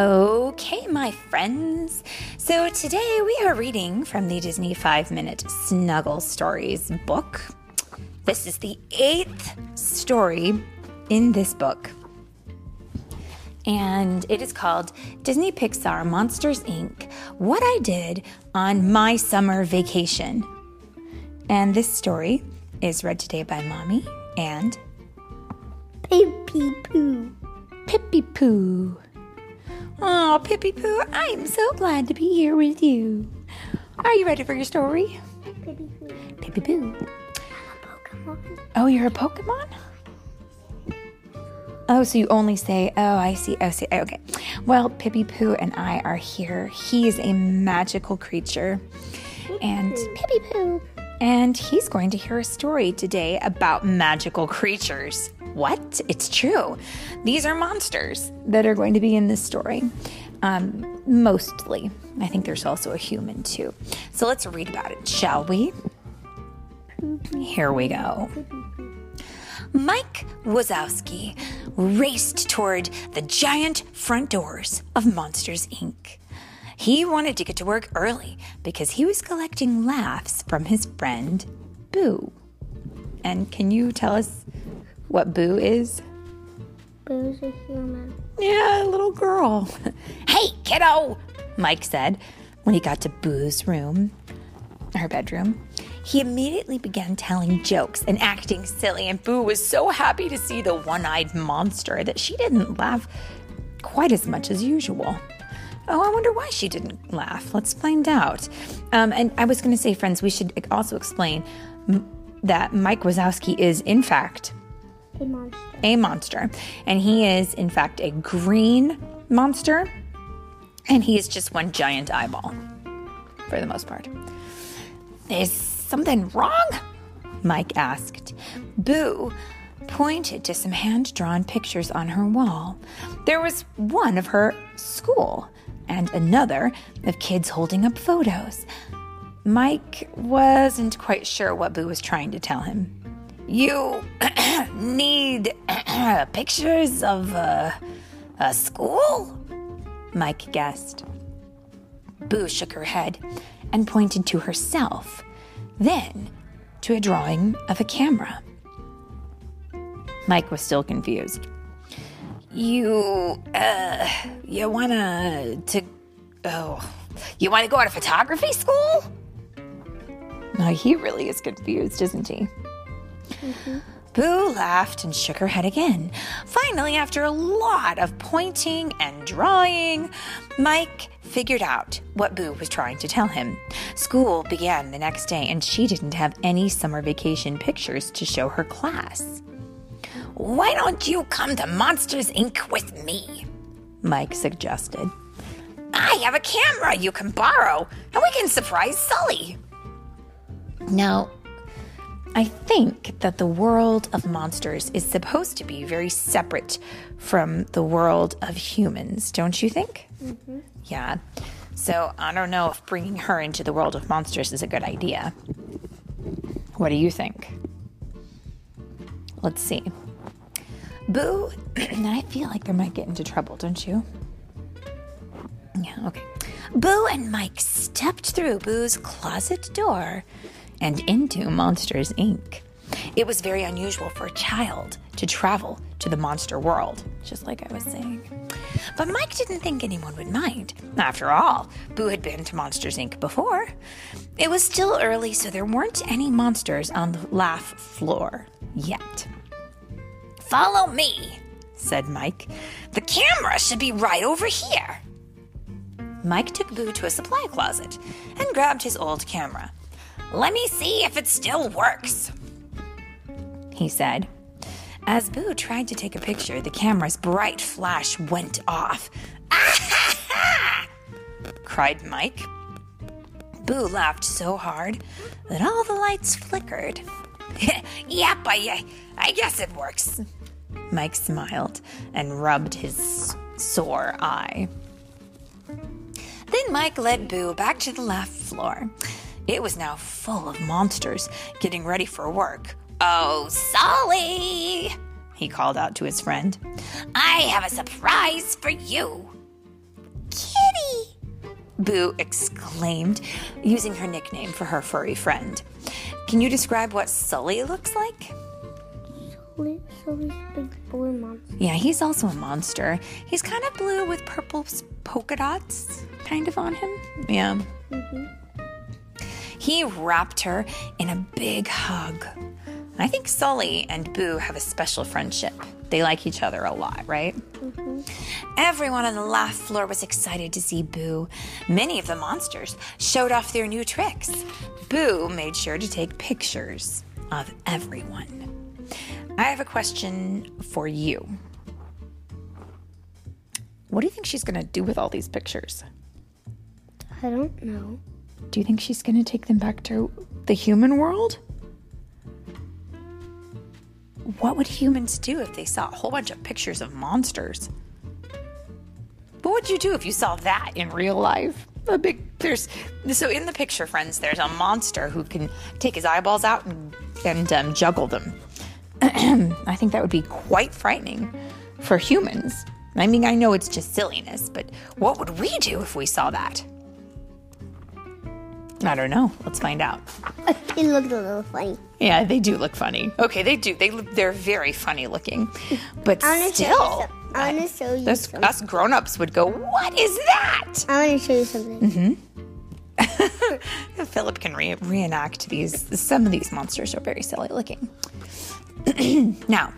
Okay, my friends. So today we are reading from the Disney 5 Minute Snuggle Stories book. This is the eighth story in this book. And it is called Disney Pixar Monsters Inc. What I Did on My Summer Vacation. And this story is read today by Mommy and Pippi Poo. Pippi Poo. Oh, Pippi Poo, I'm so glad to be here with you. Are you ready for your story? Pippi Poo. Pippi Poo. Pokemon. Oh, you're a Pokemon? Oh, so you only say, oh, I see, oh, see, okay. Well, Pippi Poo and I are here. He is a magical creature. And Pippi Poo. And he's going to hear a story today about magical creatures. What? It's true. These are monsters that are going to be in this story. Um, mostly. I think there's also a human too. So let's read about it, shall we? Here we go. Mike Wazowski raced toward the giant front doors of Monsters Inc. He wanted to get to work early because he was collecting laughs from his friend Boo. And can you tell us what Boo is? Boo's a human. Yeah, a little girl. hey, kiddo, Mike said when he got to Boo's room, her bedroom. He immediately began telling jokes and acting silly, and Boo was so happy to see the one eyed monster that she didn't laugh quite as much as usual. Oh, I wonder why she didn't laugh. Let's find out. Um, and I was going to say, friends, we should also explain that Mike Wazowski is, in fact, A monster. a monster. And he is, in fact, a green monster. And he is just one giant eyeball for the most part. Is something wrong? Mike asked. Boo pointed to some hand drawn pictures on her wall. There was one of her school and another of kids holding up photos. Mike wasn't quite sure what Boo was trying to tell him. You need pictures of uh, a school? Mike guessed. Boo shook her head and pointed to herself, then to a drawing of a camera. Mike was still confused. You, uh, you wanna to, oh, you wanna go to photography school? No, he really is confused, isn't he? Boo laughed and shook her head again. Finally, after a lot of pointing and drawing, Mike figured out what Boo was trying to tell him. School began the next day, and she didn't have any summer vacation pictures to show her class. Why don't you come to Monsters Inc. with me? Mike suggested. I have a camera you can borrow, and we can surprise Sully. Now, I think that the world of monsters is supposed to be very separate from the world of humans, don't you think? Mm-hmm. Yeah. So I don't know if bringing her into the world of monsters is a good idea. What do you think? Let's see. Boo, I feel like they might get into trouble, don't you? Yeah, okay. Boo and Mike stepped through Boo's closet door and into Monsters Inc. It was very unusual for a child to travel to the monster world, just like I was saying. But Mike didn't think anyone would mind. After all, Boo had been to Monsters Inc. before. It was still early, so there weren't any monsters on the laugh floor yet. Follow me, said Mike. The camera should be right over here. Mike took Boo to a supply closet and grabbed his old camera. Let me see if it still works, he said. As Boo tried to take a picture, the camera's bright flash went off. Ah cried Mike. Boo laughed so hard that all the lights flickered. yep, I, I guess it works. Mike smiled and rubbed his sore eye. Then Mike led Boo back to the laugh floor. It was now full of monsters getting ready for work. Oh, Sully! He called out to his friend. I have a surprise for you. Kitty! Boo exclaimed, using her nickname for her furry friend. Can you describe what Sully looks like? Sully, Sully's big blue monster. Yeah, he's also a monster. He's kind of blue with purple polka dots kind of on him. Yeah. Mm-hmm. He wrapped her in a big hug. I think Sully and Boo have a special friendship. They like each other a lot, right? Mm-hmm. Everyone on the laugh floor was excited to see Boo. Many of the monsters showed off their new tricks. Boo made sure to take pictures of everyone. I have a question for you. What do you think she's going to do with all these pictures? I don't know. Do you think she's going to take them back to the human world? What would humans do if they saw a whole bunch of pictures of monsters? What would you do if you saw that in real life? A big there's so in the picture, friends. There's a monster who can take his eyeballs out and and um, juggle them. I think that would be quite frightening for humans. I mean, I know it's just silliness, but what would we do if we saw that? I don't know. Let's find out. It looked a little funny. Yeah, they do look funny. Okay, they do. They look, they're very funny looking. But I want to show you still, some- I want to show you us, something. us grown-ups would go, "What is that?" I want to show you something. Mhm. Philip can re- reenact these. Some of these monsters are very silly looking. now,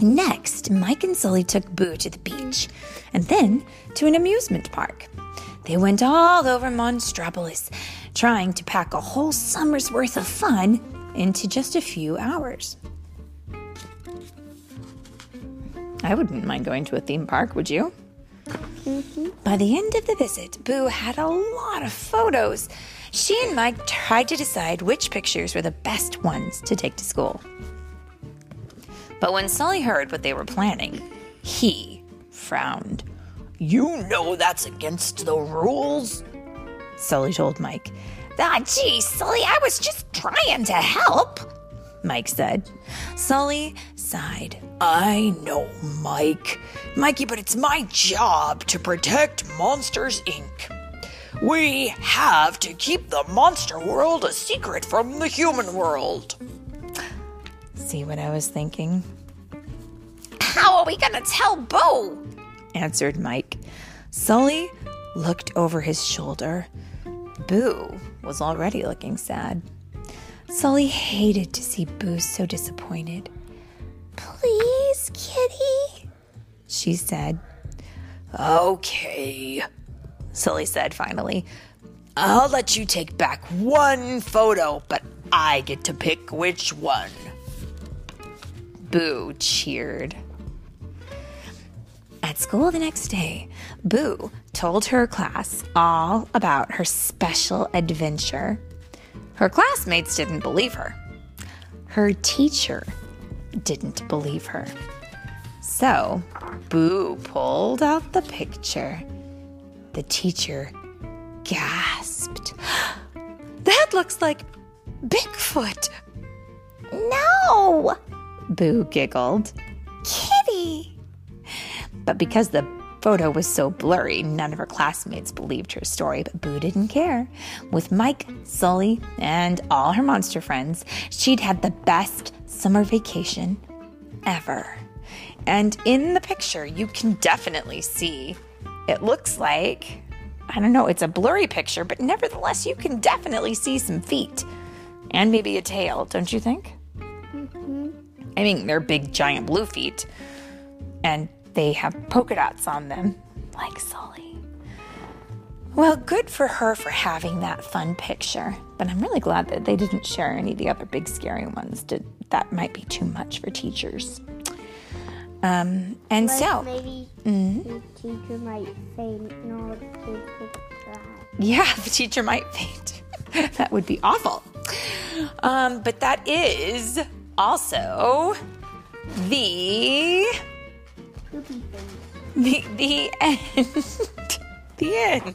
next, Mike and Sully took Boo to the beach and then to an amusement park. They went all over Monstropolis, trying to pack a whole summer's worth of fun into just a few hours. I wouldn't mind going to a theme park, would you? Mm-hmm. By the end of the visit, Boo had a lot of photos. She and Mike tried to decide which pictures were the best ones to take to school. But when Sully heard what they were planning, he frowned. You know that's against the rules, Sully told Mike. Ah, gee, Sully, I was just trying to help, Mike said. Sully sighed. I know, Mike. Mikey, but it's my job to protect Monsters, Inc. We have to keep the monster world a secret from the human world. See what I was thinking? How are we gonna tell Boo? answered Mike. Sully looked over his shoulder. Boo was already looking sad. Sully hated to see Boo so disappointed. Please, kitty, she said. Okay, Sully said finally. I'll let you take back one photo, but I get to pick which one. Boo cheered. At school the next day, Boo told her class all about her special adventure. Her classmates didn't believe her. Her teacher didn't believe her. So, Boo pulled out the picture. The teacher gasped. That looks like Bigfoot. No, Boo giggled. But because the photo was so blurry, none of her classmates believed her story, but Boo didn't care. With Mike, Sully, and all her monster friends, she'd had the best summer vacation ever. And in the picture, you can definitely see it looks like, I don't know, it's a blurry picture, but nevertheless, you can definitely see some feet and maybe a tail, don't you think? Mm-hmm. I mean, they're big, giant blue feet, and they have polka dots on them, like Sully. Well, good for her for having that fun picture, but I'm really glad that they didn't share any of the other big, scary ones. Did that might be too much for teachers. Um, and Like so, maybe Mm-hmm. the teacher might say no, kids could try. Yeah, the teacher might faint. that would be awful. Um, but that is also the Poopy things. the the end. the end.